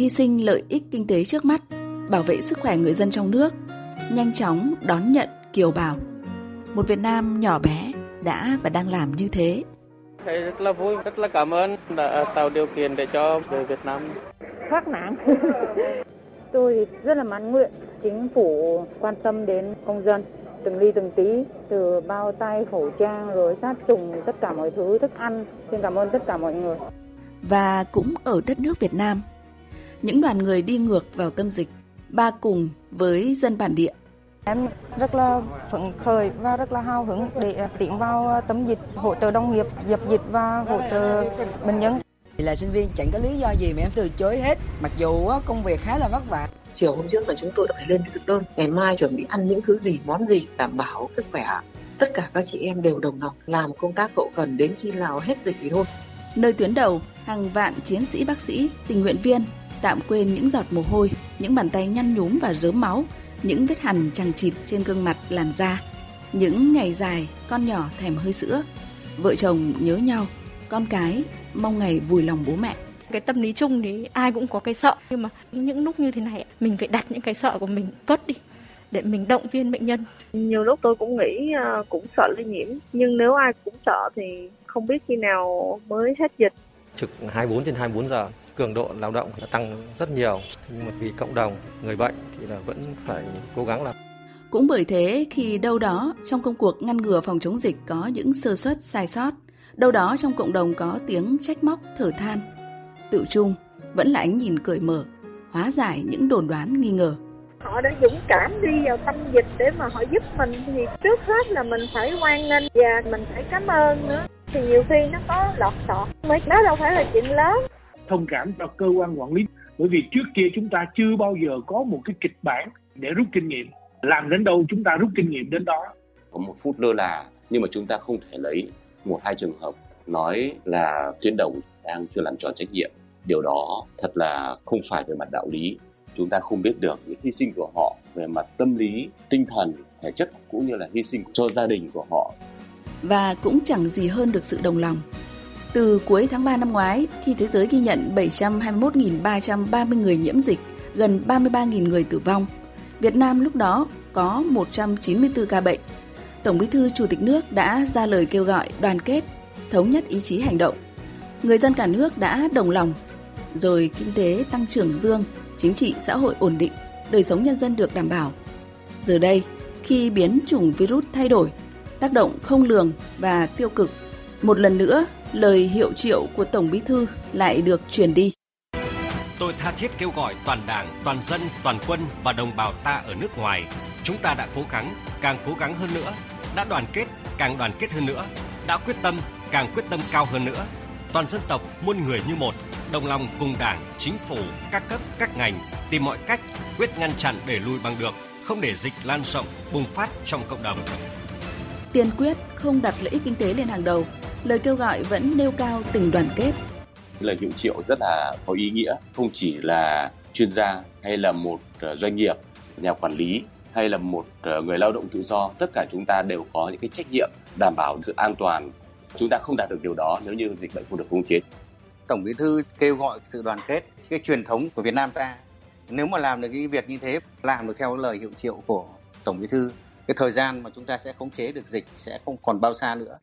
hy sinh lợi ích kinh tế trước mắt, bảo vệ sức khỏe người dân trong nước, nhanh chóng đón nhận kiều bào. Một Việt Nam nhỏ bé đã và đang làm như thế. Thầy rất là vui, rất là cảm ơn đã tạo điều kiện để cho về Việt Nam. Thoát nạn. Tôi rất là mãn nguyện chính phủ quan tâm đến công dân từng ly từng tí từ bao tay khẩu trang rồi sát trùng tất cả mọi thứ thức ăn xin cảm ơn tất cả mọi người và cũng ở đất nước Việt Nam những đoàn người đi ngược vào tâm dịch ba cùng với dân bản địa. Em rất là phấn khởi và rất là hào hứng để tiến vào tấm dịch hỗ trợ đồng nghiệp dập dịch và hỗ trợ bệnh nhân. Là sinh viên chẳng có lý do gì mà em từ chối hết, mặc dù công việc khá là vất vả. Chiều hôm trước là chúng tôi đã phải lên thực đơn ngày mai chuẩn bị ăn những thứ gì món gì đảm bảo sức khỏe. Tất cả các chị em đều đồng lòng làm công tác hậu cần đến khi nào hết dịch thì thôi. Nơi tuyến đầu hàng vạn chiến sĩ bác sĩ tình nguyện viên tạm quên những giọt mồ hôi những bàn tay nhăn nhúm và rớm máu những vết hằn chằng chịt trên gương mặt làn da những ngày dài con nhỏ thèm hơi sữa. Vợ chồng nhớ nhau con cái mong ngày vùi lòng bố mẹ. Cái tâm lý chung thì ai cũng có cái sợ nhưng mà những lúc như thế này mình phải đặt những cái sợ của mình cất đi để mình động viên bệnh nhân. Nhiều lúc tôi cũng nghĩ à, cũng sợ lây nhiễm nhưng nếu ai cũng sợ thì không biết khi nào mới hết dịch. Trực 24 trên 24 giờ cường độ lao động tăng rất nhiều nhưng mà vì cộng đồng người bệnh thì là vẫn phải cố gắng làm cũng bởi thế khi đâu đó trong công cuộc ngăn ngừa phòng chống dịch có những sơ suất sai sót đâu đó trong cộng đồng có tiếng trách móc thở than tự trung vẫn là ánh nhìn cởi mở, hóa giải những đồn đoán nghi ngờ. Họ đã dũng cảm đi vào tâm dịch để mà họ giúp mình thì trước hết là mình phải hoan nghênh và mình phải cảm ơn nữa. Thì nhiều khi nó có lọt sọt, mới nó đâu phải là chuyện lớn. Thông cảm cho cơ quan quản lý. Bởi vì trước kia chúng ta chưa bao giờ có một cái kịch bản để rút kinh nghiệm. Làm đến đâu chúng ta rút kinh nghiệm đến đó. Có một phút lơ là nhưng mà chúng ta không thể lấy một hai trường hợp nói là tuyến đầu đang chưa làm tròn trách nhiệm. Điều đó thật là không phải về mặt đạo lý. Chúng ta không biết được những hy sinh của họ về mặt tâm lý tinh thần thể chất cũng như là hy sinh cho gia đình của họ. Và cũng chẳng gì hơn được sự đồng lòng từ cuối tháng 3 năm ngoái, khi thế giới ghi nhận 721.330 người nhiễm dịch, gần 33.000 người tử vong, Việt Nam lúc đó có 194 ca bệnh. Tổng Bí thư Chủ tịch nước đã ra lời kêu gọi đoàn kết, thống nhất ý chí hành động. Người dân cả nước đã đồng lòng rồi kinh tế tăng trưởng dương, chính trị xã hội ổn định, đời sống nhân dân được đảm bảo. Giờ đây, khi biến chủng virus thay đổi, tác động không lường và tiêu cực, một lần nữa lời hiệu triệu của Tổng Bí thư lại được truyền đi. Tôi tha thiết kêu gọi toàn Đảng, toàn dân, toàn quân và đồng bào ta ở nước ngoài, chúng ta đã cố gắng, càng cố gắng hơn nữa, đã đoàn kết, càng đoàn kết hơn nữa, đã quyết tâm, càng quyết tâm cao hơn nữa. Toàn dân tộc muôn người như một, đồng lòng cùng Đảng, Chính phủ, các cấp, các ngành tìm mọi cách quyết ngăn chặn đẩy lùi bằng được, không để dịch lan rộng, bùng phát trong cộng đồng. Tiên quyết không đặt lợi ích kinh tế lên hàng đầu, lời kêu gọi vẫn nêu cao tình đoàn kết. Lời hiệu triệu rất là có ý nghĩa, không chỉ là chuyên gia hay là một ờ, doanh nghiệp, nhà quản lý hay là một ờ, người lao động tự do, tất cả chúng ta đều có những cái trách nhiệm đảm bảo sự an toàn. Chúng ta không đạt được điều đó nếu như dịch bệnh không được khống chế. Tổng Bí thư kêu gọi sự đoàn kết, cái truyền thống của Việt Nam ta. Nếu mà làm được cái việc như thế, làm được theo lời hiệu triệu của Tổng Bí thư, cái thời gian mà chúng ta sẽ khống chế được dịch sẽ không còn bao xa nữa.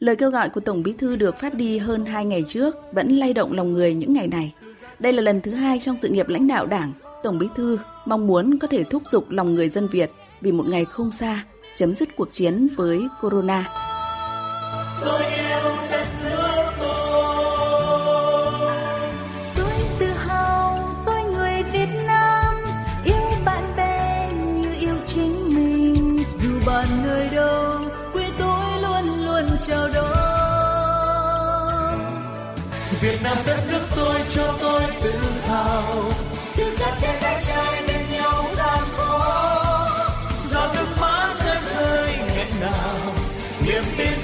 Lời kêu gọi của Tổng Bí thư được phát đi hơn 2 ngày trước vẫn lay động lòng người những ngày này. Đây là lần thứ hai trong sự nghiệp lãnh đạo Đảng, Tổng Bí thư mong muốn có thể thúc giục lòng người dân Việt vì một ngày không xa chấm dứt cuộc chiến với corona. Tôi yêu đất nước tôi, tôi tự hào tôi người Việt Nam, yêu bạn bè như yêu chính mình dù bản nơi đâu chào đón. Việt Nam đất nước tôi cho tôi tự hào. Từ ra trên đất trời đến nhau gian khó. Do nước mắt rơi rơi nghẹn ngào. Niềm tin